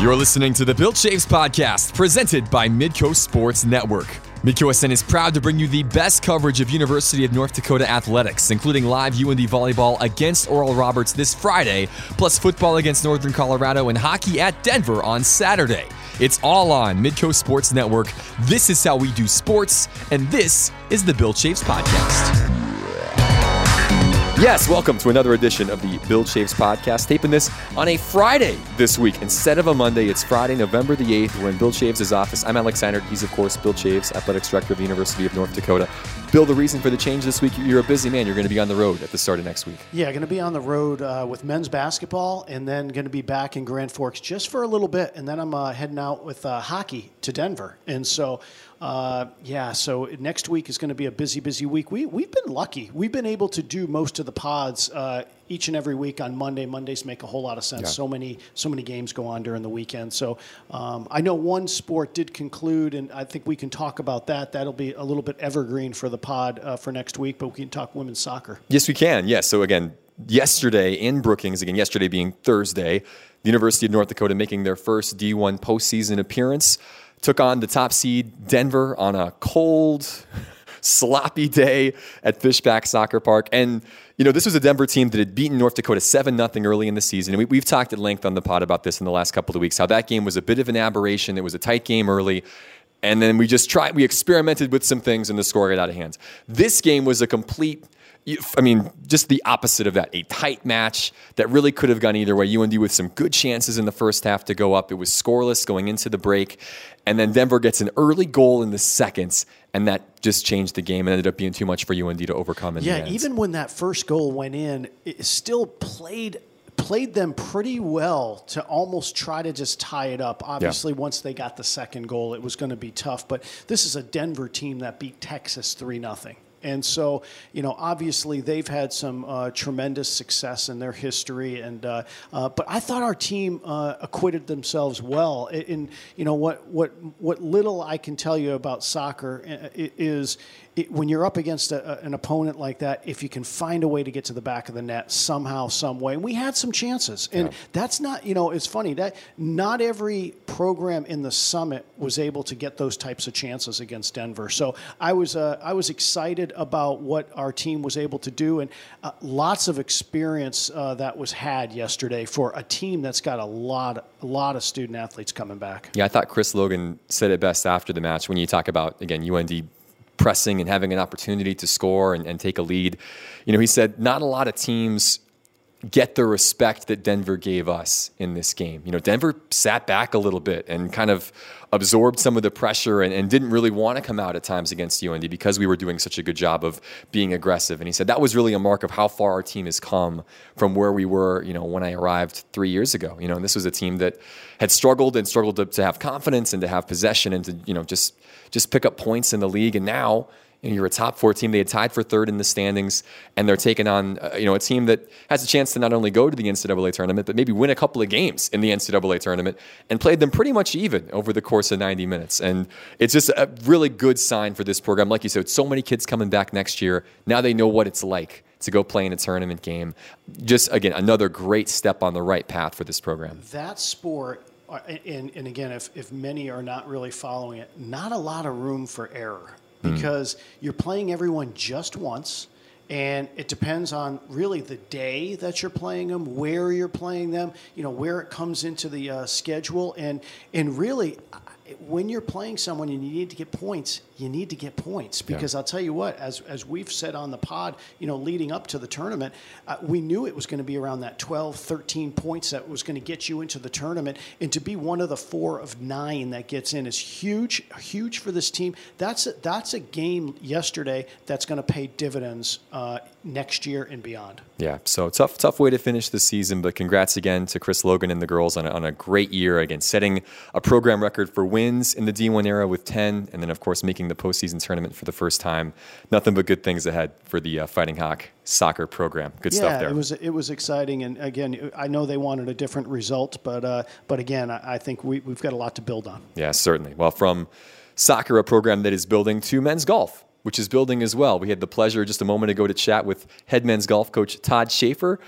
You're listening to the Bill Chaves podcast presented by Midco Sports Network. Midco SN is proud to bring you the best coverage of University of North Dakota athletics, including live UND volleyball against Oral Roberts this Friday, plus football against Northern Colorado and hockey at Denver on Saturday. It's all on Midco Sports Network. This is how we do sports, and this is the Bill Chaves podcast. Yes, welcome to another edition of the Bill Chaves podcast. Taping this on a Friday this week instead of a Monday. It's Friday, November the 8th. We're in Bill Chaves' office. I'm Alex Seinert. He's, of course, Bill Chaves, Athletics Director of the University of North Dakota. Bill, the reason for the change this week, you're a busy man. You're going to be on the road at the start of next week. Yeah, going to be on the road uh, with men's basketball and then going to be back in Grand Forks just for a little bit. And then I'm uh, heading out with uh, hockey to Denver. And so uh, yeah, so next week is going to be a busy, busy week. We, we've been lucky. We've been able to do most of the pods uh, each and every week on Monday. Mondays make a whole lot of sense. Yeah. So many, so many games go on during the weekend. So um, I know one sport did conclude, and I think we can talk about that. That'll be a little bit evergreen for the pod uh, for next week, but we can talk women's soccer. Yes, we can. Yes. So again, yesterday in Brookings, again, yesterday being Thursday, the University of North Dakota making their first D1 postseason appearance took on the top seed Denver on a cold, sloppy day at Fishback Soccer Park. And, you know, this was a Denver team that had beaten North Dakota 7 0 early in the season. And we, have talked at length on the pod about this in the last couple of weeks, how that game was a bit of an aberration. It was a tight game early. And then we just tried, we experimented with some things and the score got out of hand. This game was a complete I mean, just the opposite of that. A tight match that really could have gone either way. UND with some good chances in the first half to go up. It was scoreless going into the break. And then Denver gets an early goal in the seconds, and that just changed the game and ended up being too much for UND to overcome. In yeah, even when that first goal went in, it still played played them pretty well to almost try to just tie it up. Obviously, yeah. once they got the second goal, it was going to be tough. But this is a Denver team that beat Texas three nothing. And so, you know, obviously they've had some uh, tremendous success in their history, and uh, uh, but I thought our team uh, acquitted themselves well. In you know what what what little I can tell you about soccer uh, is it, when you're up against a, an opponent like that, if you can find a way to get to the back of the net somehow, some way, and we had some chances, and yeah. that's not you know it's funny that not every program in the summit was able to get those types of chances against Denver. So I was uh, I was excited about what our team was able to do, and uh, lots of experience uh, that was had yesterday for a team that's got a lot a lot of student athletes coming back. Yeah, I thought Chris Logan said it best after the match when you talk about again UND pressing and having an opportunity to score and, and take a lead. You know, he said not a lot of teams get the respect that Denver gave us in this game. You know, Denver sat back a little bit and kind of absorbed some of the pressure and, and, didn't really want to come out at times against UND because we were doing such a good job of being aggressive. And he said that was really a mark of how far our team has come from where we were, you know, when I arrived three years ago. You know, and this was a team that had struggled and struggled to, to have confidence and to have possession and to, you know, just just pick up points in the league. And now you know, you're a top four team. They had tied for third in the standings, and they're taking on uh, you know a team that has a chance to not only go to the NCAA tournament, but maybe win a couple of games in the NCAA tournament, and played them pretty much even over the course of 90 minutes. And it's just a really good sign for this program. Like you said, so many kids coming back next year. Now they know what it's like to go play in a tournament game. Just again, another great step on the right path for this program. That sport and, and, again, if, if many are not really following it, not a lot of room for error. Hmm. because mm. you're playing everyone just once and it depends on really the day that you're playing them, where you're playing them, you know, where it comes into the uh, schedule, and and really, when you're playing someone and you need to get points, you need to get points because yeah. I'll tell you what, as as we've said on the pod, you know, leading up to the tournament, uh, we knew it was going to be around that 12, 13 points that was going to get you into the tournament, and to be one of the four of nine that gets in is huge, huge for this team. That's a, that's a game yesterday that's going to pay dividends uh, next year and beyond. Yeah, so tough, tough way to finish the season, but congrats again to Chris Logan and the girls on a, on a great year again, setting a program record for wins in the D1 era with 10, and then of course making the postseason tournament for the first time. Nothing but good things ahead for the uh, Fighting Hawk soccer program. Good yeah, stuff there. it was it was exciting, and again, I know they wanted a different result, but uh, but again, I, I think we, we've got a lot to build on. Yeah, certainly. Well, from soccer, a program that is building to men's golf which is building as well. We had the pleasure just a moment ago to chat with head men's golf coach Todd Schaefer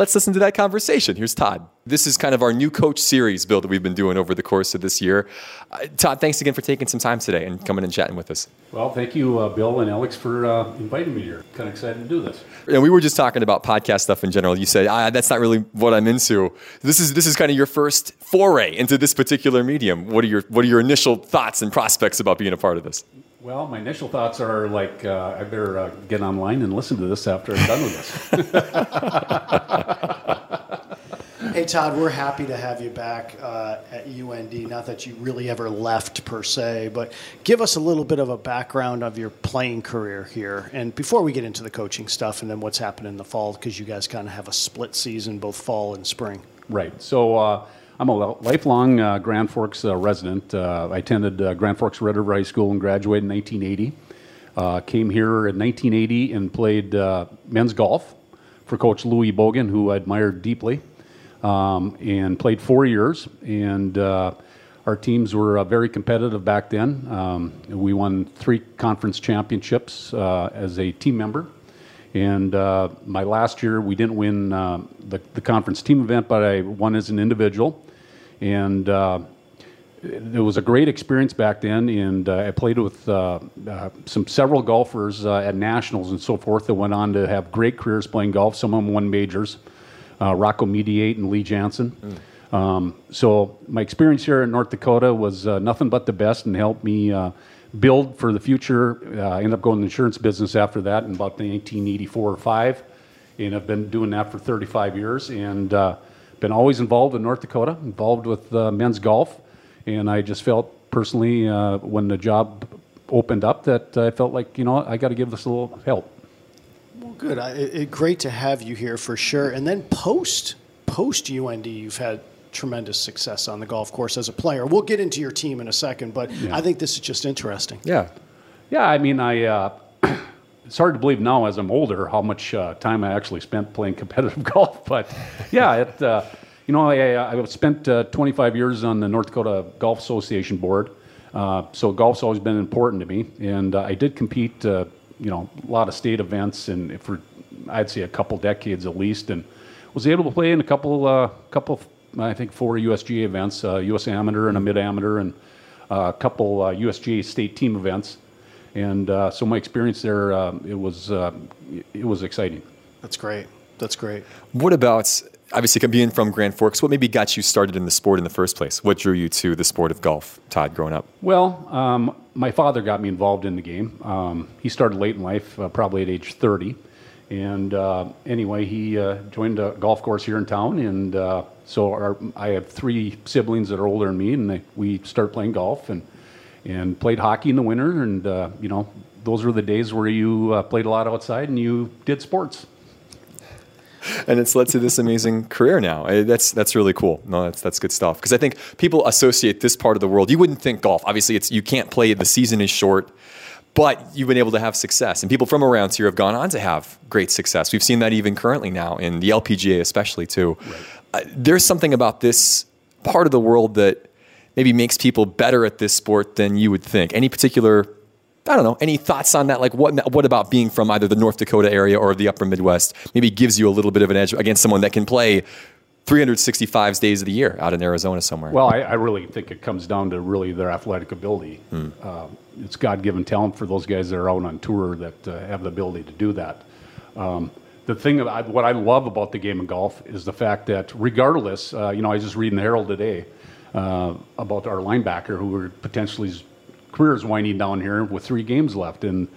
let's listen to that conversation. Here's Todd. This is kind of our new coach series, Bill, that we've been doing over the course of this year. Uh, Todd, thanks again for taking some time today and coming and chatting with us. Well, thank you, uh, Bill and Alex, for uh, inviting me here. Kind of excited to do this. And we were just talking about podcast stuff in general. You said, ah, that's not really what I'm into. This is this is kind of your first foray into this particular medium. What are your what are your initial thoughts and prospects about being a part of this? Well, my initial thoughts are like, uh, I better uh, get online and listen to this after I'm done with this. hey, Todd, we're happy to have you back uh, at UND. Not that you really ever left per se, but give us a little bit of a background of your playing career here. And before we get into the coaching stuff and then what's happened in the fall, because you guys kind of have a split season, both fall and spring. Right. So, uh, I'm a lifelong uh, Grand Forks uh, resident. Uh, I attended uh, Grand Forks Red River High School and graduated in 1980. Uh, came here in 1980 and played uh, men's golf for Coach Louis Bogan, who I admired deeply, um, and played four years. And our teams were very competitive back then. Um, we won three conference championships as a team member. And my last year, we didn't win the, the conference team event, but I won as an individual and uh, it was a great experience back then. And uh, I played with uh, uh some several golfers uh, at nationals and so forth that went on to have great careers playing golf. Some of them won majors. Uh, Rocco Mediate and Lee Janzen. Mm. Um, so my experience here in North Dakota was nothing but the best and helped me build for the future. I ended up going in the insurance business after that in about 1984 or 5. And I've been doing that for 35 years. And been always involved in North Dakota, involved with uh, men's golf, and I just felt personally uh, when the job opened up that I felt like you know I got to give this a little help. Well, good. I, it, great to have you here for sure. And then post post UND, you've had tremendous success on the golf course as a player. We'll get into your team in a second, but yeah. I think this is just interesting. Yeah, yeah. I mean, I. It's hard to believe now as I'm older how much uh, time I actually spent playing competitive golf. But yeah, it, uh, you know, I, I spent uh, 25 years on the North Dakota Golf Association board. Uh, so golf's always been important to me, and uh, I did compete, uh, you know, a lot of state events, and for I'd say a couple decades at least, and was able to play in a couple, couple, I think four USGA events, U.S. Amateur and a Mid Amateur, and a couple USGA state team events and uh, so my experience there uh, it was uh, it was exciting. That's great. That's great. What about obviously being from Grand Forks? What maybe got you started in the sport in the first place? What drew you to the sport of golf, Todd, growing up? Well, um, my father got me involved in the game. Um, he started late in life, uh, probably at age 30. And uh, anyway, he uh, joined a golf course here in town, and so our, I have three siblings that are older than me, and they, we start playing golf and and played hockey in the winter. And uh, you know, those were the days where you uh, played a lot outside and you did sports. And it's led to this amazing career now. Eh, that's that's really cool. No, that's that's good stuff. Because I think people associate this part of the world. You wouldn't think golf. Obviously, it's you can't play. The season is short but you've been able to have success. And people from around here have gone on to have great success. We've seen that even currently now in the LPGA, especially too. Right. Uh, there's something about this part of the world that maybe makes people better at this sport than you would think? Any particular, I don't know, any thoughts on that? Like, what, what about being from either the North Dakota area or the upper Midwest maybe gives you a little bit of an edge against someone that can play 365 days of the year out in Arizona somewhere? Well, I, I really think it comes down to really their athletic ability. Hmm. Uh, it's God given talent for those guys that are out on tour that uh, have the ability to do that. Um, the thing about what I love about the game of golf is the fact that regardless, uh, you know, I was just reading the Herald today uh, about our linebacker who were potentially his career is winding down here with three games left. And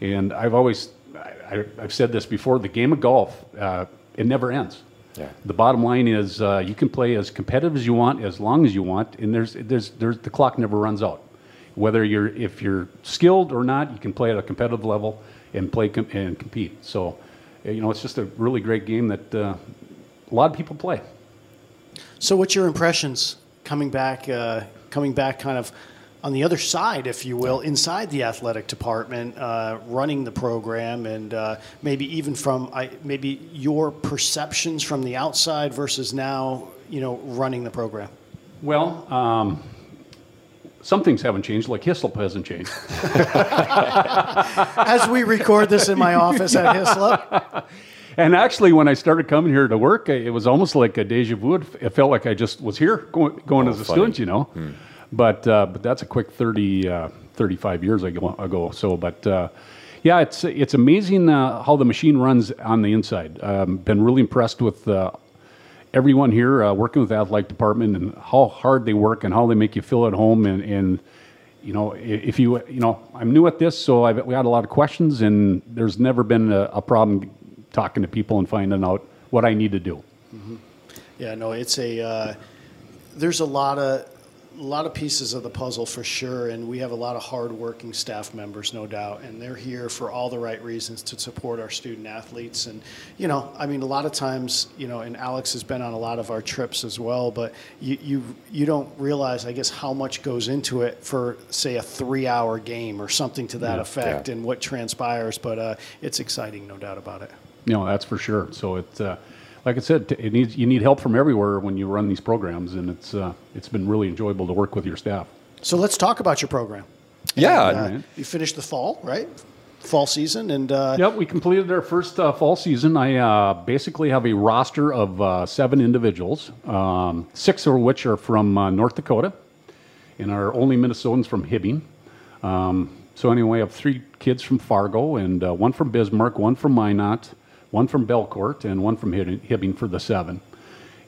and I've always I, have said this before: the game of golf uh, it never ends. Yeah. The bottom line is uh, you can play as competitive as you want, as long as you want, and there's there's there's the clock never runs out. Whether you're if you're skilled or not, you can play at a competitive level and play com- and compete. So, you know, it's just a really great game that uh, a lot of people play. So, what's your impressions coming back, uh, coming back kind of on the other side, if you will, inside the athletic department, uh, running the program, and uh, maybe even from I, maybe your perceptions from the outside versus now, you know, running the program. Well, um, some things haven't changed, like Hyslop hasn't changed. As we record this in my office at Hyslop. And actually, when I started coming here to work, it was almost like a deja vu. It felt like I just was here going, going Oh, as a funny. student, you know. But uh, but that's a quick 30, uh, 35 years ago. ago. So, but uh, yeah, it's it's amazing uh, how the machine runs on the inside. Um, been really impressed with. Uh, Everyone here uh, working with the athletic department and how hard they work and how they make you feel at home and, and you know, if you, you know, I'm new at this, so I've, we had a lot of questions, and there's never been a, a problem talking to people and finding out what I need to do. Yeah, no, it's a. Uh, there's a lot of a lot of pieces of the puzzle for sure, and we have a lot of hardworking staff members, no doubt, and they're here for all the right reasons to support our student athletes. And you know, I mean, a lot of times, you know, and Alex has been on a lot of our trips as well, but you you you don't realize, I guess, how much goes into it for say a three-hour game or something to that effect, yeah. and what transpires. But uh, it's exciting, no doubt about it. You know, that's for sure. So it's uh, like I said, it needs you need help from everywhere when you run these programs, and it's uh, it's been really enjoyable to work with your staff. So let's talk about your program. Yeah. And, uh, you finished the fall, right? Fall season, and uh, Yep, we completed our first uh, fall season. I uh, basically have a roster of uh, seven individuals, um, six of which are from uh, North Dakota, and our only Minnesotans from Hibbing. Um, so anyway, I have three kids from Fargo, and uh, one from Bismarck, one from Minot, one from Belcourt, and one from Hibbing for the seven.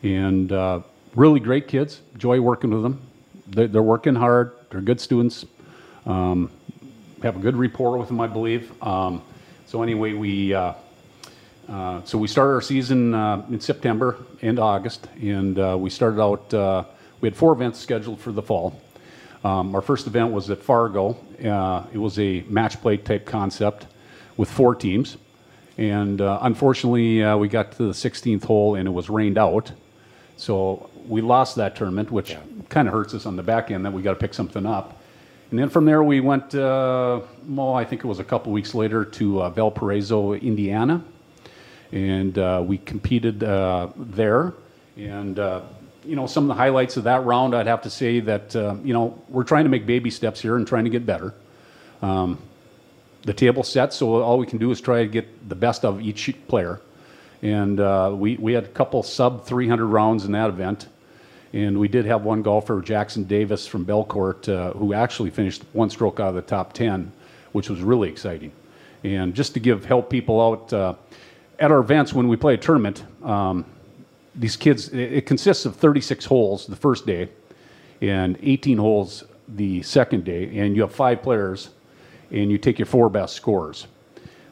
And uh, really great kids. Enjoy working with them. They're, they're working hard. They're good students have a good rapport with them, I believe. Um, so anyway, we uh, uh, so we started our season uh, in September and August, and uh, we started out. Uh, we had four events scheduled for the fall. Um, our first event was at Fargo. It was a match play type concept with four teams, and uh, unfortunately, uh, we got to the 16th hole and it was rained out. So we lost that tournament, which kind of hurts us on the back end that we got to pick something up. And then from there, we went, uh, well, I think it was a couple weeks later to uh, Valparaiso, Indiana. And uh, we competed uh, there. And, uh, you know, some of the highlights of that round, I'd have to say that, uh, you know, we're trying to make baby steps here and trying to get better. Um, the table set, so all we can do is try to get the best of each player. And uh, we, we had a couple sub 300 rounds in that event. And we did have one golfer, Jackson Davis from Belcourt, uh, who actually finished one stroke out of the top 10, which was really exciting. And just to give help people out, uh, at our events when we play a tournament, um, these kids, it, it consists of 36 holes the first day and 18 holes the second day, and you have five players, and you take your four best scores.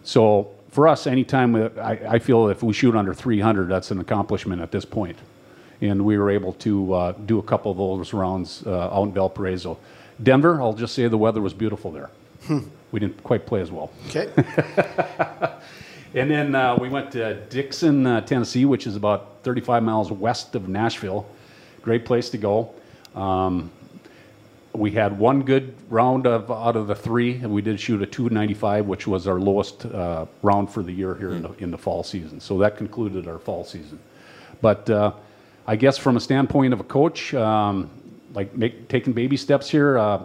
So for us, anytime we- I, I feel if we shoot under 300, that's an accomplishment at this point. And we were able to uh, do a couple of those rounds uh, out in Valparaiso. Denver, I'll just say the weather was beautiful there. We didn't quite play as well. okay, And then uh, we went to Dickson, uh, Tennessee, which is about 35 miles west of Nashville. Great place to go. Um, we had one good round of out of the three, and we did shoot a 295, which was our lowest uh, round for the year here in, the, in the fall season. So that concluded our fall season. But uh, I guess from a standpoint of a coach, um, like make, taking baby steps here, uh,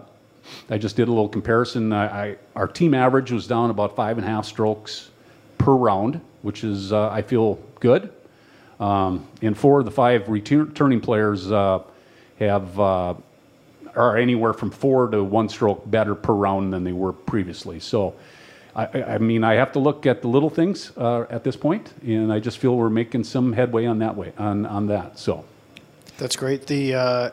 I just did a little comparison. I, I, our team average was down about five and a half strokes per round, which is, uh, I feel, good. Um, and four of the five return- returning players uh, have uh, are anywhere from four to one stroke better per round than they were previously. So, I, I mean, I have to look at the little things uh, at this point, and I just feel we're making some headway on that way on on that. So, that's great. The uh,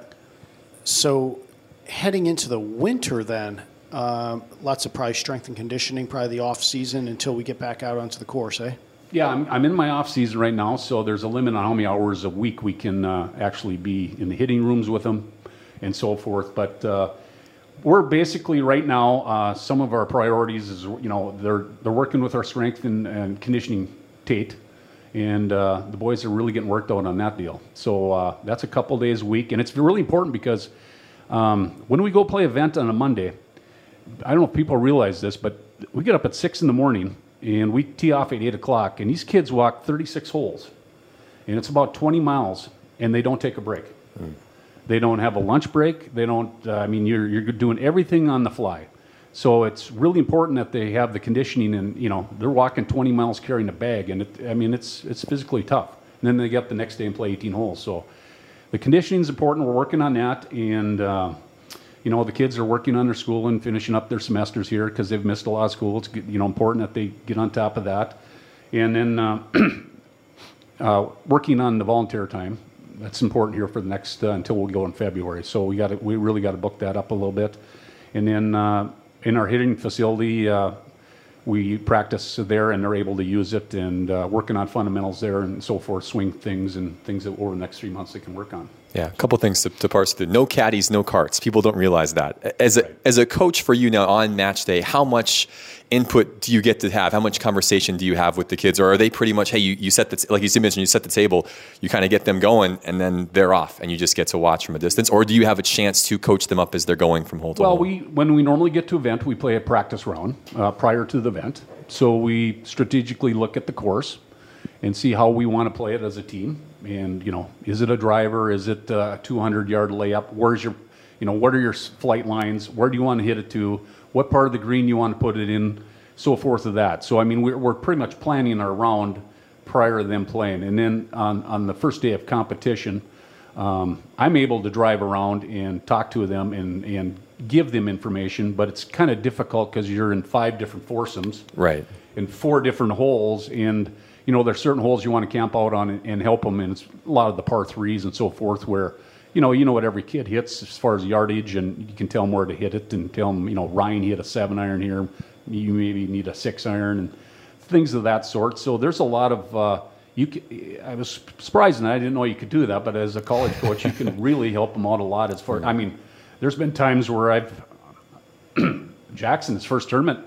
so heading into the winter, then um, lots of probably strength and conditioning, probably the off season until we get back out onto the course, eh? yeah, I'm, I'm in my off season right now, so there's a limit on how many hours a week we can uh, actually be in the hitting rooms with them, and so forth. But uh, we're basically right now. Uh, some of our priorities is you know they're they're working with our strength and, and conditioning Tate, and uh, the boys are really getting worked out on that deal. So uh, that's a couple days a week, and it's really important because um, when we go play event on a Monday, I don't know if people realize this, but we get up at six in the morning and we tee off at eight o'clock, and these kids walk 36 holes, and it's about 20 miles, and they don't take a break. They don't have a lunch break. They don't. Uh, I mean, you're you're doing everything on the fly. So it's really important that they have the conditioning, and you know they're walking 20 miles carrying a bag, and it, I mean it's it's physically tough. And then they get up the next day and play 18 holes. So the conditioning is important. We're working on that, and uh, you know the kids are working on their school and finishing up their semesters here because they've missed a lot of school. It's you know important that they get on top of that, and then uh, uh, working on the volunteer time. That's important here for the next uh, until we go in February. So we got we really got to book that up a little bit, and then uh, in our hitting facility. Uh, we practice there and they're able to use it and uh, working on fundamentals there and so forth, swing things and things that over the next three months they can work on. Yeah, a couple things to, to parse through. No caddies, no carts. People don't realize that. As a, right. as a coach for you now on match day, how much input do you get to have? How much conversation do you have with the kids? Or are they pretty much, hey, you, you set the, like you mentioned, you set the table, you kind of get them going and then they're off and you just get to watch from a distance? Or do you have a chance to coach them up as they're going from hole to well, hole? Well, we, when we normally get to event, we play a practice round uh, prior to the event. So we strategically look at the course and see how we want to play it as a team. And you know, is it a driver? Is it a 200 yard layup? Where's your, you know, what are your flight lines? Where do you want to hit it to? What part of the green you want to put it in? So forth of that. So I mean, we're, we're pretty much planning our round prior to them playing. And then on, on the first day of competition, um, I'm able to drive around and talk to them and, and give them information, but it's kind of difficult because you're in five different foursomes. Right. In four different holes. And you know, there's certain holes you want to camp out on and, and help them, and it's a lot of the par threes and so forth where, you know, you know what every kid hits as far as yardage, and you can tell them where to hit it, and tell them, you know, Ryan hit a seven iron here, you maybe need a six iron, and things of that sort. So there's a lot of uh, you. I was surprised, and I didn't know you could do that. But as a college coach, you can really help them out a lot. As far, I mean, there's been times where I've Jackson's first tournament,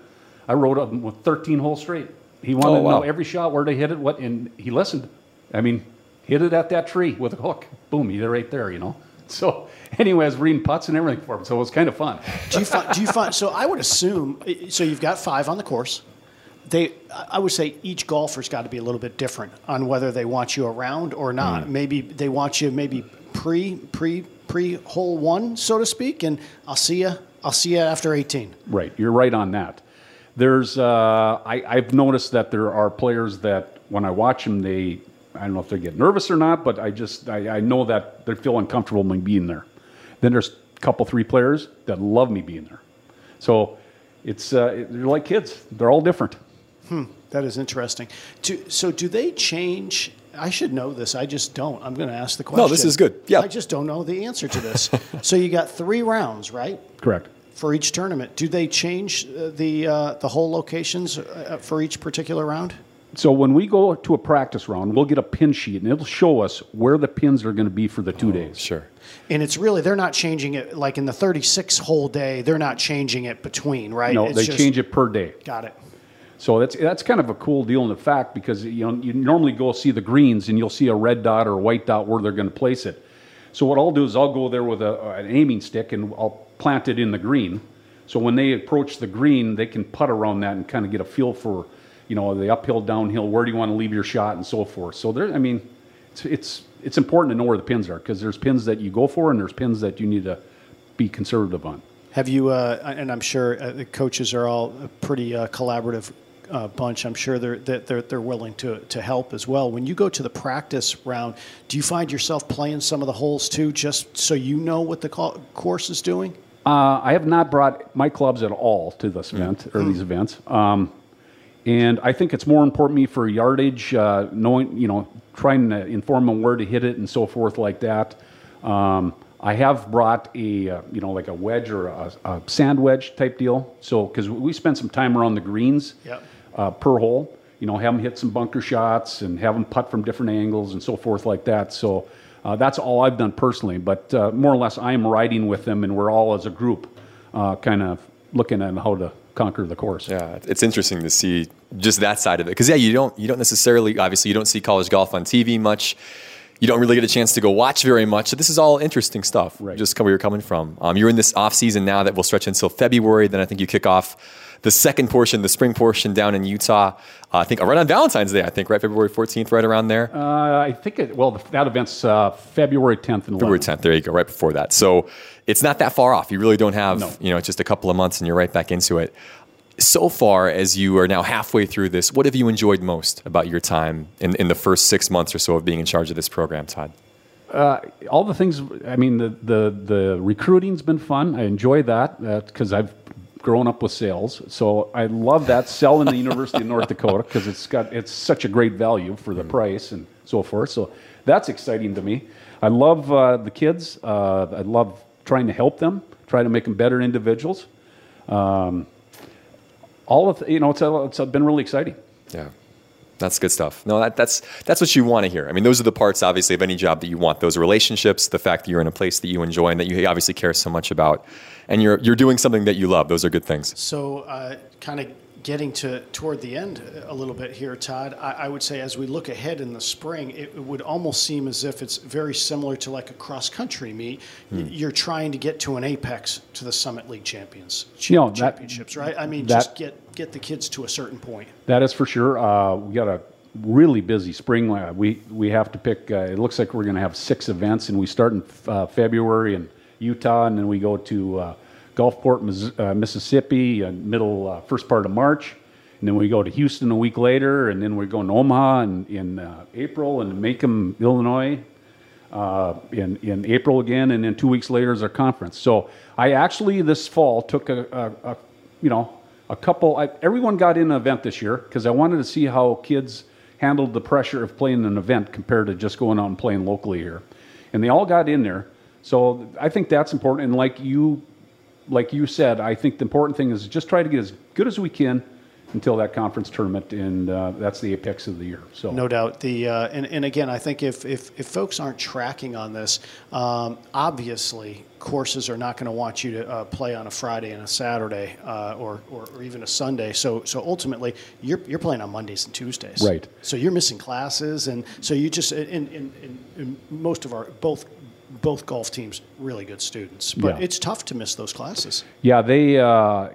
I rode him with 13 holes straight. He wanted oh, wow. to know every shot where they hit it, what, and he listened. I mean, hit it at that tree with a hook. Boom, he's right there, you know. So anyway, I was reading putts and everything for him, so it was kind of fun. do you find? Do you find? So I would assume. So you've got five on the course. They, I would say, each golfer's got to be a little bit different on whether they want you around or not. Mm. Maybe they want you maybe pre pre pre hole one, so to speak, and I'll see you. I'll see you after 18. Right, you're right on that. There's, uh, I, I've noticed that there are players that when I watch them, they, I don't know if they get nervous or not, but I just, I, I know that they feel uncomfortable me being there. Then there's a couple, three players that love me being there. So it's, uh, they're like kids. They're all different. Hmm, that is interesting. Do, so do they change? I should know this. I just don't. I'm going to ask the question. No, this is good. Yeah. I just don't know the answer to this. so you got three rounds, right? Correct for each tournament. Do they change uh, the uh, the hole locations uh, for each particular round? So when we go to a practice round, we'll get a pin sheet and it'll show us where the pins are going to be for the two oh, days. Sure. And it's really they're not changing it like in the 36 hole day. They're not changing it between, right? No, it's they just, change it per day. Got it. So that's that's kind of a cool deal in the fact because you know you normally go see the greens and you'll see a red dot or a white dot where they're going to place it. So what I'll do is I'll go there with a, an aiming stick and I'll plant it in the green so when they approach the green, they can putt around that and kind of get a feel for, you know, the uphill, downhill, where do you want to leave your shot, and so forth. So there, I mean, it's it's it's important to know where the pins are because there's pins that you go for and there's pins that you need to be conservative on. Have you? Uh, and I'm sure uh, the coaches are all a pretty uh, collaborative uh, bunch. I'm sure they're, they're, they're willing to, to help as well. When you go to the practice round, do you find yourself playing some of the holes too, just so you know what the course is doing? Uh, I have not brought my clubs at all to this event or these events, um, and I think it's more important to me for yardage, uh, knowing you know, trying to inform them where to hit it and so forth like that. Um, I have brought a uh, you know like a wedge or a, a sand wedge type deal. So because we spent some time around the greens yep. Uh, per hole, you know, have them hit some bunker shots and have them putt from different angles and so forth like that. So uh, that's all I've done personally, but uh, more or less I am riding with them, and we're all as a group uh, kind of looking at how to conquer the course. Yeah, it's interesting to see just that side of it because yeah, you don't you don't necessarily obviously you don't see college golf on TV much. You don't really get a chance to go watch very much. So this is all interesting stuff. Right. Just where you're coming from. Um, you're in this off season now that will stretch until February. Then I think you kick off the second portion, the spring portion down in Utah. Uh, I think right on Valentine's Day. I think right February 14th, right around there. Uh, I think it. Well, that event's uh, February 10th and 11th. February 10th. There you go. Right before that. So it's not that far off. You really don't have No. you know just a couple of months, and you're right back into it. So far, as you are now halfway through this, what have you enjoyed most about your time in, in the first six months or so of being in charge of this program, Todd? all the things. I mean, the the the recruiting's been fun. I enjoy that because I've grown up with sales, so I love that selling the University of North Dakota because it's got it's such a great value for the price and so forth. So that's exciting to me. I love uh, the kids. Uh, I love trying to help them, try to make them better individuals. Um, all of the, you know, it's, it's been really exciting. Yeah. That's good stuff. No, that, that's that's what you want to hear. I mean, those are the parts, obviously, of any job that you want. Those relationships, the fact that you're in a place that you enjoy and that you obviously care so much about, and you're you're doing something that you love. Those are good things. So, uh, kind of getting to toward the end a little bit here, Todd. I, I would say as we look ahead in the spring, it, it would almost seem as if it's very similar to like a cross country meet. Y- You're trying to get to an apex to the Summit League champions You know, that- championships, right? I mean, that- just get get the kids to a certain point. That is for sure. Uh, we got a really busy spring. Uh, We we have to pick. Uh, it looks like we're going to have six events, and we start in uh, February in Utah, and then we go to uh, Gulfport, Mis- uh, Mississippi, middle first part of March, and then we go to Houston a week later, and then we're going to Omaha in, in April, and Macomb, Illinois, uh, in, in April again, and then two weeks later is our conference. So I actually this fall took a, a, a you know a couple. I, everyone got in an event this year because I wanted to see how kids handled the pressure of playing an event compared to just going out and playing locally here, and they all got in there. So I think that's important. And like you, like you said, I think the important thing is just try to get as good as we can until that conference tournament, and uh, that's the apex of the year. So No doubt. The uh, and, and again, I think if, if, if folks aren't tracking on this, um, obviously courses are not going to want you to uh, play on a Friday and a Saturday uh, or, or, or even a Sunday. So so ultimately, you're, you're playing on Mondays and Tuesdays. Right. So you're missing classes, and so you just in, in, in, in most of our both both golf teams really good students, but Yeah. it's tough to miss those classes. Yeah, they. Uh,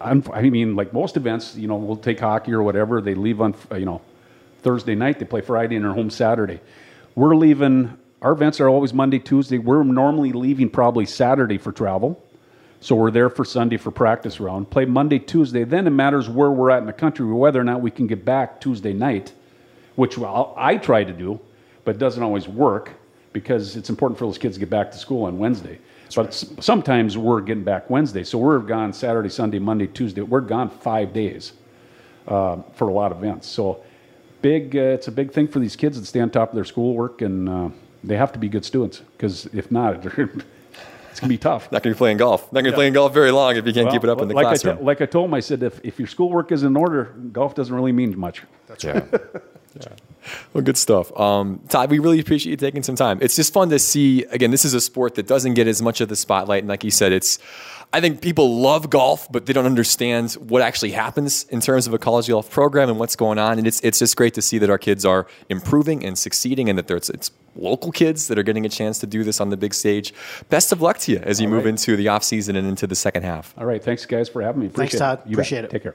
I mean, like most events, you know, we'll take hockey or whatever. They leave on, uh, you know, Thursday night. They play Friday and are home Saturday. We're leaving. Our events are always Monday, Tuesday. We're normally leaving probably Saturday for travel, so we're there for Sunday for practice round. Play Monday, Tuesday. Then it matters where we're at in the country, whether or not we can get back Tuesday night, which I try to do, but doesn't always work because it's important for those kids to get back to school on Wednesday. But s- sometimes we're getting back Wednesday, so we're gone Saturday, Sunday, Monday, Tuesday. We're gone five days uh, for a lot of events. So big, uh, it's a big thing for these kids to stay on top of their schoolwork, and uh, they have to be good students because if not, it's going to be tough. Not going to be playing golf. Not going to be playing golf very long if you can't keep it up in the like classroom. I te- like I told him, I said, if, if your schoolwork is in order, golf doesn't really mean much. That's Yeah. yeah. Well, good stuff. Um, Todd, we really appreciate you taking some time. It's just fun to see. Again, this is a sport that doesn't get as much of the spotlight. And like you said, it's, I think people love golf, but they don't understand what actually happens in terms of a college golf program and what's going on. And it's, it's just great to see that our kids are improving and succeeding and that there's, it's local kids that are getting a chance to do this on the big stage. Best of luck to you as you All move right. into the offseason and into the second half. All right, thanks guys for having me. Appreciate Todd. It. You bet. Appreciate it. Take care.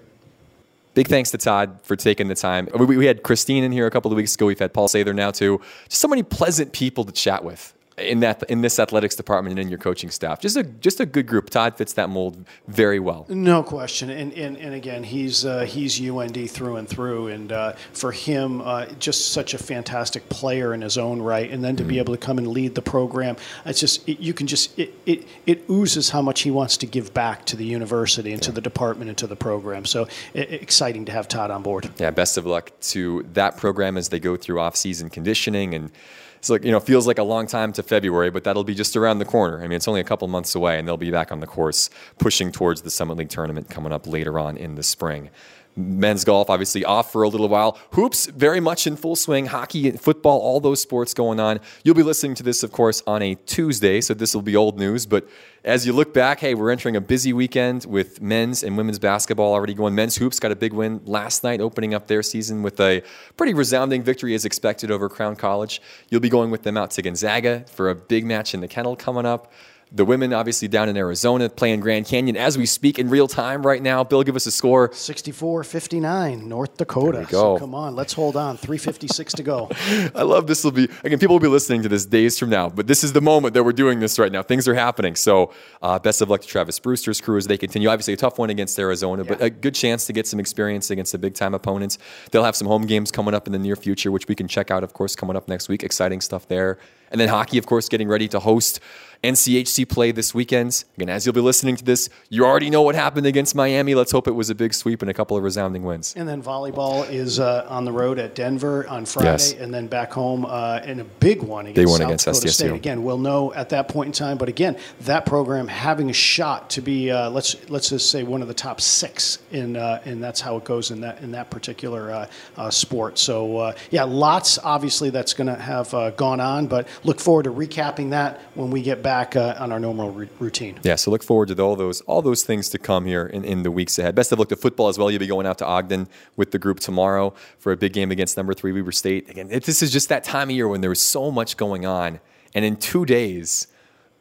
Big thanks to Todd for taking the time. We, we had Christine in here a couple of weeks ago. We've had Paul Sather now too. Just so many pleasant people to chat with in that in this athletics department and in your coaching staff. Just a just a good group. Todd fits that mold very well. No question, and and, and again, he's uh, he's UND through and through, and uh, for him, uh, just such a fantastic player in his own right, and then to be able to come and lead the program, it's just it, you can just it, it it oozes how much he wants to give back to the university and to the department and to the program. So i exciting to have Todd on board. Yeah, best of luck to that program as they go through off-season conditioning and. It's like you know, feels like a long time to February, but that'll be just around the corner. I mean, it's only a couple months away, and they'll be back on the course, pushing towards the Summit League tournament coming up later on in the spring. Men's golf, obviously, off for a little while. Hoops, very much in full swing. Hockey, and football, all those sports going on. You'll be listening to this, of course, on a Tuesday, so this will be old news. But as you look back, hey, we're entering a busy weekend with men's and women's basketball already going. Men's hoops got a big win last night, opening up their season with a pretty resounding victory as expected over Crown College. You'll be going with them out to Gonzaga for a big match in the kennel coming up. The women, obviously, down in Arizona playing Grand Canyon as we speak in real time right now. Bill, give us a score. 64 59, North Dakota. Go. So come on, let's hold on. 356 to go. I love this. Will be again. People will be listening to this days from now, but this is the moment that we're doing this right now. Things are happening. So, uh, best of luck to Travis Brewster's crew as they continue. Obviously, a tough one against Arizona, but a good chance to get some experience against the big time opponents. They'll have some home games coming up in the near future, which we can check out, of course, coming up next week. Exciting stuff there. And then hockey, of course, getting ready to host NCHC play this weekend. Again, as you'll be listening to this, you already know what happened against Miami. Let's hope it was a big sweep and a couple of resounding wins. And then volleyball is uh, on the road at Denver on Friday, Yes. and then back home uh, in a big one against Big one South against Dakota SDSU. State. Again, we'll know at that point in time. But again, that program having a shot to be uh, let's let's just say one of the top six in, uh, and that's how it goes in that in that particular uh, uh, sport. So uh, yeah, lots obviously that's going to have uh, gone on, but look forward to recapping that when we get back uh, on our normal routine. Yeah, so look forward to all those all those things to come here in, in the weeks ahead. Best of luck to football as well. You'll be going out to Ogden with the group tomorrow for a big game against number three Weber State. Again, it, this is just that time of year when there is so much going on, and in two days,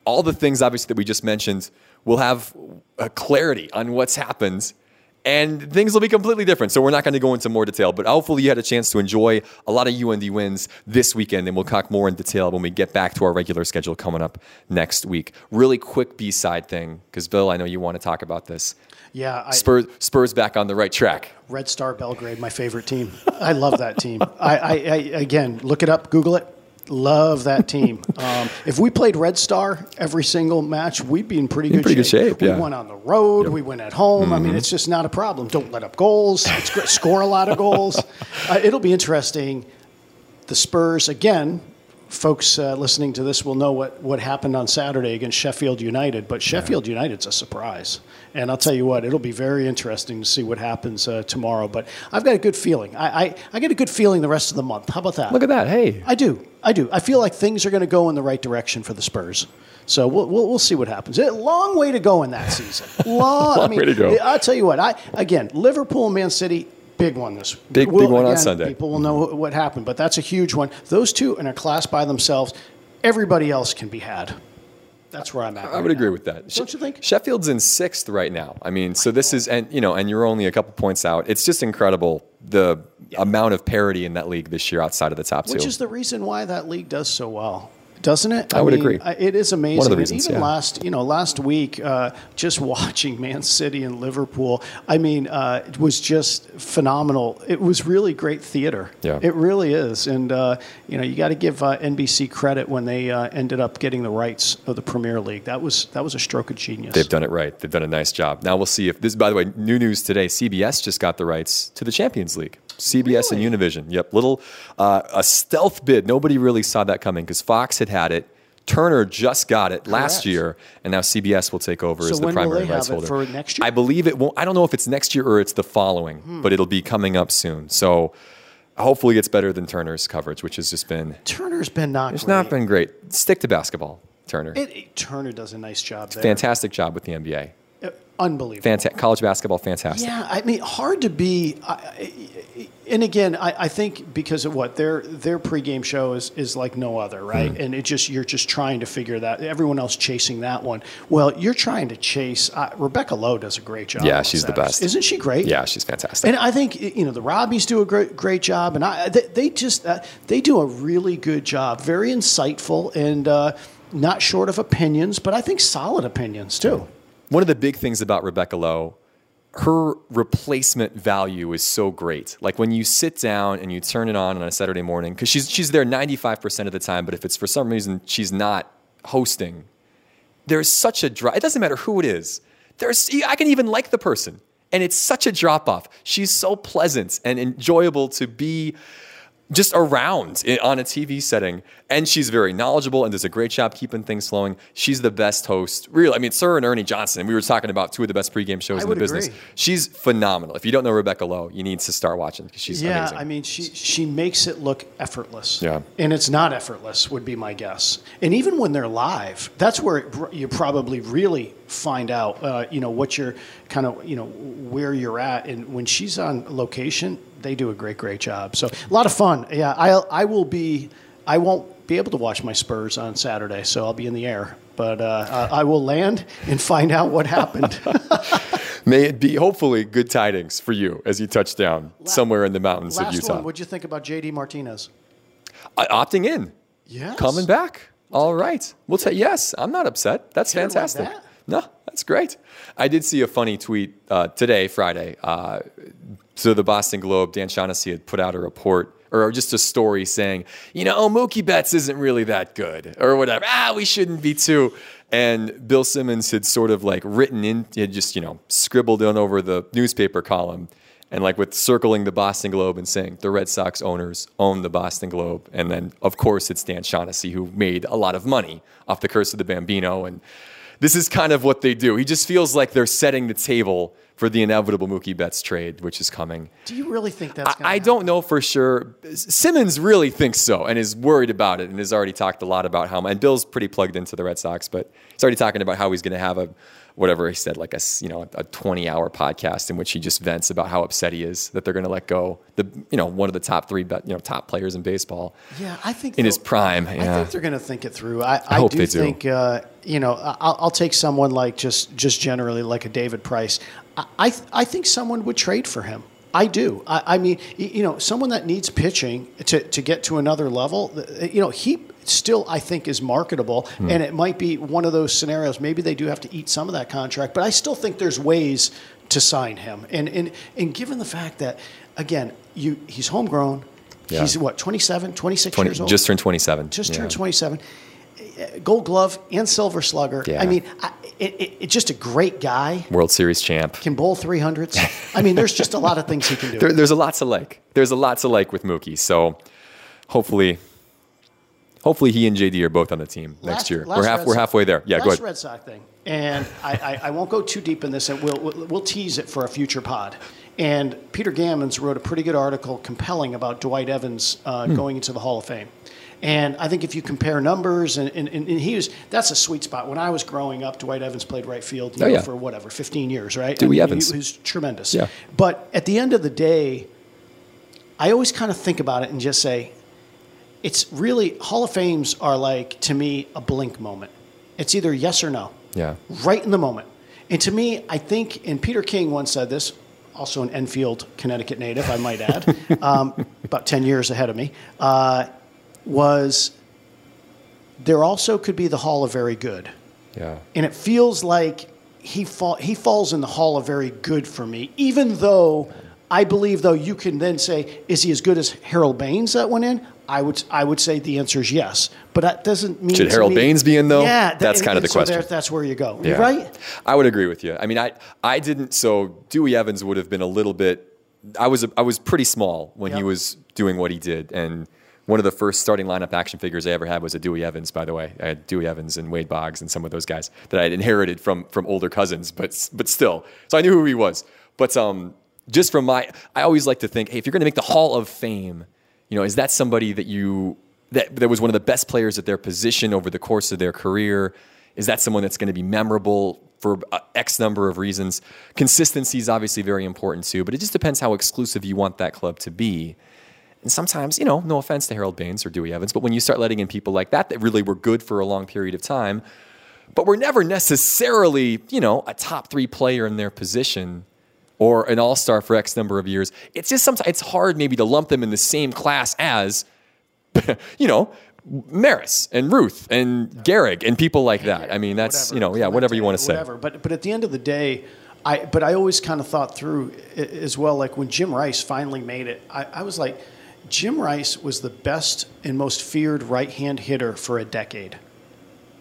all the things obviously that we just mentioned will have a clarity on what's happened. And things will be completely different. So we're not going to go into more detail, but hopefully you had a chance to enjoy a lot of UND wins this weekend, and we'll talk more in detail when we get back to our regular schedule coming up next week. Really quick B side thing, because Bill, I know you want to talk about this. Yeah, I, Spurs, Spurs back on the right track. Red Star Belgrade, my favorite team. I love that team. I, I, I again look it up, Google it. Love that team. Um, if we played Red Star every single match, we'd be in pretty good pretty good shape. shape, We yeah. Mm-hmm. went on the road. We went at home. I mean, it's just not a problem. Don't let up goals. It's great. Score a lot of goals. Uh, it'll be interesting. The Spurs again. Folks uh, listening to this will know what, what happened on Saturday against Sheffield United, but Sheffield United's a surprise. And I'll tell you what, it'll be very interesting to see what happens uh, tomorrow. But I've got a good feeling. I, I, I get a good feeling the rest of the month. How about that? Look at that. Hey, I do. I do. I feel like things are going to go in the right direction for the Spurs. So we'll, we'll, we'll see what happens. A long way to go in that season. Long, I mean, way to go. I'll tell you what. I again, Liverpool, and Man City, big one this. Big- we'll- big one on Sunday. People will know what happened, but that's a huge one. Those two in a class by themselves. Everybody else can be had. That's where I'm at. I would agree with that. Don't you think? Sheffield's in sixth right now. I mean, so this is, and you know, and you're only a couple points out. It's just incredible the amount of parity in that league this year outside of the top Which two. is the reason why that league does so well, doesn't it? I would agree. I- It is amazing. One of the And reasons, even yeah. last, you know, last week, uh, just watching Man City and Liverpool. I mean, uh, it was just phenomenal. It was really great theater. Yeah. It really is, and uh, you know, you got to give uh, NBC credit when they uh, ended up getting the rights of the Premier League. That was that was a stroke of genius. They've done it right. They've done a nice job. Now we'll see if this. By the way, new news today: CBS just got the rights to the Champions League. CBS and Univision. Yep, little uh, a stealth bid. Nobody really saw that coming because Fox had had it. Turner just got it last Correct. year, and now CBS will take over So as the when will primary they rights have it holder. for next year? Hmm. I believe it won't. I don't know if it's next year or it's the following, but it'll be coming up soon. So hopefully, it's better than Turner's coverage, which has just been. Turner's been not. It's great. not been great. Stick to basketball, Turner. It, it- Turner does a nice job there. Fantastic job with the NBA. Unbelievable. Fantastic college basketball. Fantastic. Yeah, I mean, hard to be. I- And again, I, I think because of what their their pregame show is is like no other, right? Hmm. And it just you're just trying to figure that. Everyone else chasing that one. Well, you're trying to chase. Uh, Rebecca Lowe does a great job. Yeah, she's the best. Isn't she great? Yeah, she's fantastic. And I think you know the Robbies do a great great job, and I they, they just uh, they do a really good job. Very insightful and uh, not short of opinions, but I think solid opinions too. One of the big things about Rebecca Lowe, her replacement value is so great. Like when you sit down and you turn it on on a Saturday morning, because she's she's there 95% of the time, but if it's for some reason she's not hosting, there's such a drop. It doesn't matter who it is. There's I can even like the person, and it's such a drop off. She's so pleasant and enjoyable to be just around on a TV setting. And she's very knowledgeable and does a great job keeping things flowing. She's the best host. Really, I mean, Sir and Ernie Johnson, we were talking about two of the best pregame shows I in the business. agree. She's phenomenal. If you don't know Rebecca Lowe, you need to start watching because she's yeah, amazing. I mean, she she makes it look effortless. Yeah. and it's not effortless, would be my guess. And even when they're live, that's where it, you probably really find out, uh, you know, what you're kind of, you know, where you're at. And when she's on location, they do a great, great job. So a lot of fun. Yeah, I I will be. I won't be able to watch my Spurs on Saturday, so I'll be in the air. But uh, I will land and find out what happened. May it be hopefully good tidings for you as you touch down somewhere in the mountains Last of Utah. one, what'd you think about JD Martinez? Uh, opting in, Yes. coming back. All right, we'll take. Yes, I'm not upset. That's Cared like fantastic. that? No, that's great. I did see a funny tweet uh, today, Friday. Uh, so the Boston Globe, Dan Shaughnessy had put out a report or just a story saying, you know, oh, Mookie Betts isn't really that good or whatever. Ah, we shouldn't be too. And Bill Simmons had sort of like written in, had just, you know, scribbled in over the newspaper column and like with circling the Boston Globe and saying the Red Sox owners own the Boston Globe. And then, of course, it's Dan Shaughnessy who made a lot of money off the curse of the Bambino. And this is kind of what they do. He just feels like they're setting the table for the inevitable Mookie Betts trade, which is coming. Do you really think that's going to I, I don't know for sure. Simmons really thinks so and is worried about it and has already talked a lot about how. And Bill's pretty plugged into the Red Sox, but he's already talking about how he's going to have a whatever he said, like a you know a twenty hour podcast in which he just vents about how upset he is that they're going to let go the you know one of the top three you know top players in baseball. Yeah, I think in his prime. I think they're going to think it through. I, I, hope do, they do. think uh, you know I'll, I'll take someone like just just generally like a David Price. I I, th- I think someone would trade for him. I do. I, I mean, you know, someone that needs pitching to, to get to another level. You know, he still I think is marketable, Hmm. and it might be one of those scenarios. Maybe they do have to eat some of that contract, but I still think there's ways to sign him. And and and given the fact that again, you he's homegrown. Yeah. He's what 27, 26 20, years old just turned twenty seven. just turned 27 gold glove and silver slugger Yeah. i mean I, it, it, it's just a great guy World Series champ. can bowl 300s i mean there's just a lot of things he can do There, there's a lot to like. There's a lot to like with Mookie. So hopefully, hopefully he and JD are both on the team next year. we're half, Red we're halfway there. Yeah, go last ahead. red sox thing and I, I, I won't go too deep in this and we'll, we'll, we'll tease it for a future pod and peter gammons wrote a pretty good article compelling about dwight evans uh, Hmm. going into the hall of fame and I think if you compare numbers, and, and, and he was, that's a sweet spot. When I was growing up, Dwight Evans played right field Oh, know, yeah. for whatever, 15 years, right? Dewey mean, Evans. He was tremendous. Yeah. But at the end of the day, I always kind of think about it and just say, it's really, Hall of Fames are like, to me, a blink moment. It's either yes or no Yeah. right in the moment. And to me, I think, and Peter King once said this, also an Enfield, Connecticut native, I might add, um, about 10 years ahead of me, uh, was there also could be the Hall of Very Good. Yeah. And it feels like he, fall, he falls in the Hall of Very Good for me, even though I believe, though, you can then say, is he as good as Harold Baines that went in? I would, I would say the answer is yes. But that doesn't mean. Should Harold me- Baines be in, though? Yeah. that- That's and- kind of the so there- question. that's where you go. Yeah. Right? I would agree with you. I mean, I I didn't. So Dewey Evans would have been a little bit. I was I was pretty small when he was doing what he did, and one of the first starting lineup action figures I ever had was a Dewey Evans. By the way, I had Dewey Evans and Wade Boggs and some of those guys that I had inherited from from older cousins, but but still, so I knew who he was. But um, just from my, I always like to think, hey, if you're going to make the Hall of Fame, you know, is that somebody that you that that was one of the best players at their position over the course of their career? Is that someone that's going to be memorable for X number of reasons? Consistency is obviously very important too, but it just depends how exclusive you want that club to be. And sometimes, you know, no offense to Harold Baines or Dewey Evans, but when you start letting in people like that that really were good for a long period of time, but were never necessarily, you know, a top three player in their position or an all star for X number of years, it's just sometimes it's hard maybe to lump them in the same class as, you know, Maris and Ruth and Gehrig and people like that. I mean, that's, you know, yeah, whatever you want to say. Whatever. But but at the end of the day, I but I always kind of thought through as well. Like when Jim Rice finally made it, I, I was like, Jim Rice was the best and most feared right hand hitter for a decade.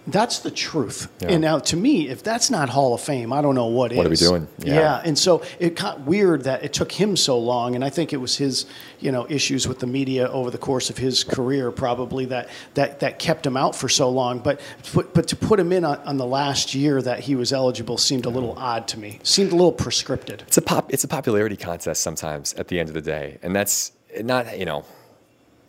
That's the truth. Yeah. And now, to me, if that's not Hall of Fame, I don't know what is. What are we doing? Yeah. Yeah. And so it got weird that it took him so long, and I think it was his, you know, issues with the media over the course of his career probably that that, that kept him out for so long. But but, but to put him in on, on the last year that he was eligible seemed a little odd to me. Seemed a little prescripted. it's a pop it's a popularity contest sometimes at the end of the day and that's not you know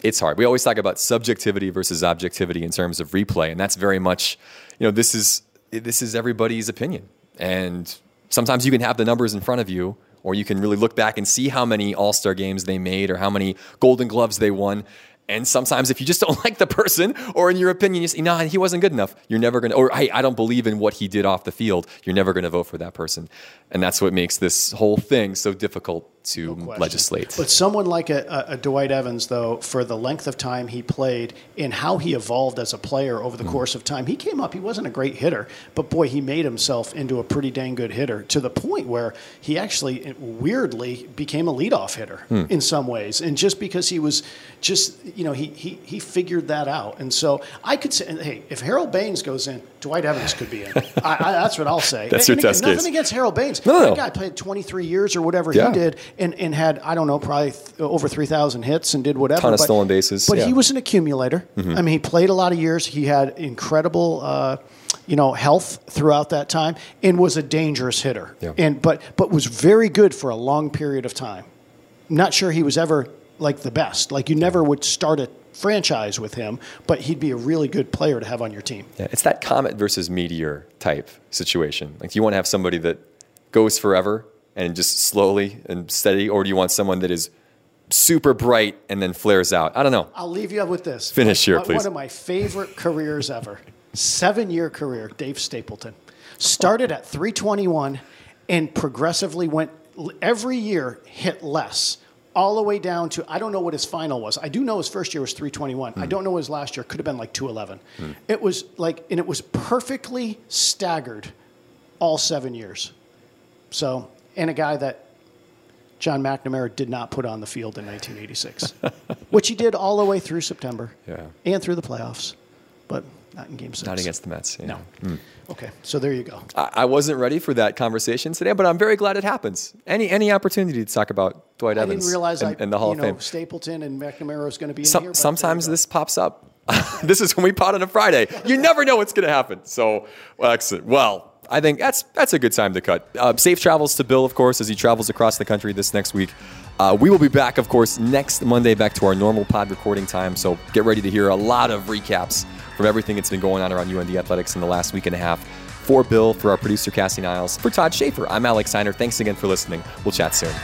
it's hard. We always talk about subjectivity versus objectivity in terms of replay and that's very much you know this is this is everybody's opinion. And sometimes you can have the numbers in front of you or you can really look back and see how many all-star games they made or how many golden gloves they won And sometimes, if you just don't like the person, or in your opinion, you say, "No, he wasn't good enough," you're never going to, or "Hey, I don't believe in what he did off the field." You're never going to vote for that person, and that's what makes this whole thing so difficult to No legislate. But someone like a, a, Dwight Evans, though, for the length of time he played and how he evolved as a player over the Mm. course of time, he came up. He wasn't a great hitter, but boy, he made himself into a pretty dang good hitter to the point where he actually weirdly became a leadoff hitter Hmm. in some ways. And just because he was just, you know, he, he, he figured that out. And so I could say, hey, if Harold Baines goes in, Dwight Evans could be in. I, I, that's what I'll say. That's And your test nothing case. against Harold Baines. No, no, that no. guy played 23 years or whatever Yeah. he did and, and had, I don't know, probably th- over 3,000 hits and did whatever. Ton of but, stolen bases, But yeah. Mm-hmm. he was an accumulator. I mean, he played a lot of years. He had incredible, uh, you know, health throughout that time and was a dangerous hitter. Yeah. And but but was very good for a long period of time. Not sure he was ever like the best. Like you never would start a franchise with him, but he'd be a really good player to have on your team. Yeah, it's that comet versus meteor type situation. Like, do you want to have somebody that goes forever and just slowly and steady, or do you want someone that is super bright and then flares out? I don't know. I'll leave you with this. Finish here, please. One of my favorite careers ever. Seven year career, Dave Stapleton. Started at 321 and progressively went every year hit less. All the way down to I don't know what his final was. I do know his first year was 321. Hmm. I don't know his last year. Could have been like 211. It was like, and it was perfectly staggered all seven years. So, and a guy that John McNamara did not put on the field in 1986, which he did all the way through September Yeah. and through the playoffs, but not in game six. Not against the Mets. yeah. No. Okay, so there you go. I, I wasn't ready for that conversation today, but I'm very glad it happens. Any any opportunity to talk about Dwight I Evans didn't realize and, I, and the Hall you of know, Fame. Stapleton and McNamara is going to be in Some- here. sometimes this pops up. this is when we pot on a Friday. You never know what's going to happen. So, well, excellent. Well, I think that's that's a good time to cut. Uh, safe travels to Bill, of course, as he travels across the country this next week. Uh, we will be back, of course, next Monday, back to our normal pod recording time. So get ready to hear a lot of recaps from everything that's been going on around UND athletics in the last week and a half. For Bill, for our producer Cassie Niles, for Todd Schaefer, I'm Alex Seiner. Thanks again for listening. We'll chat soon.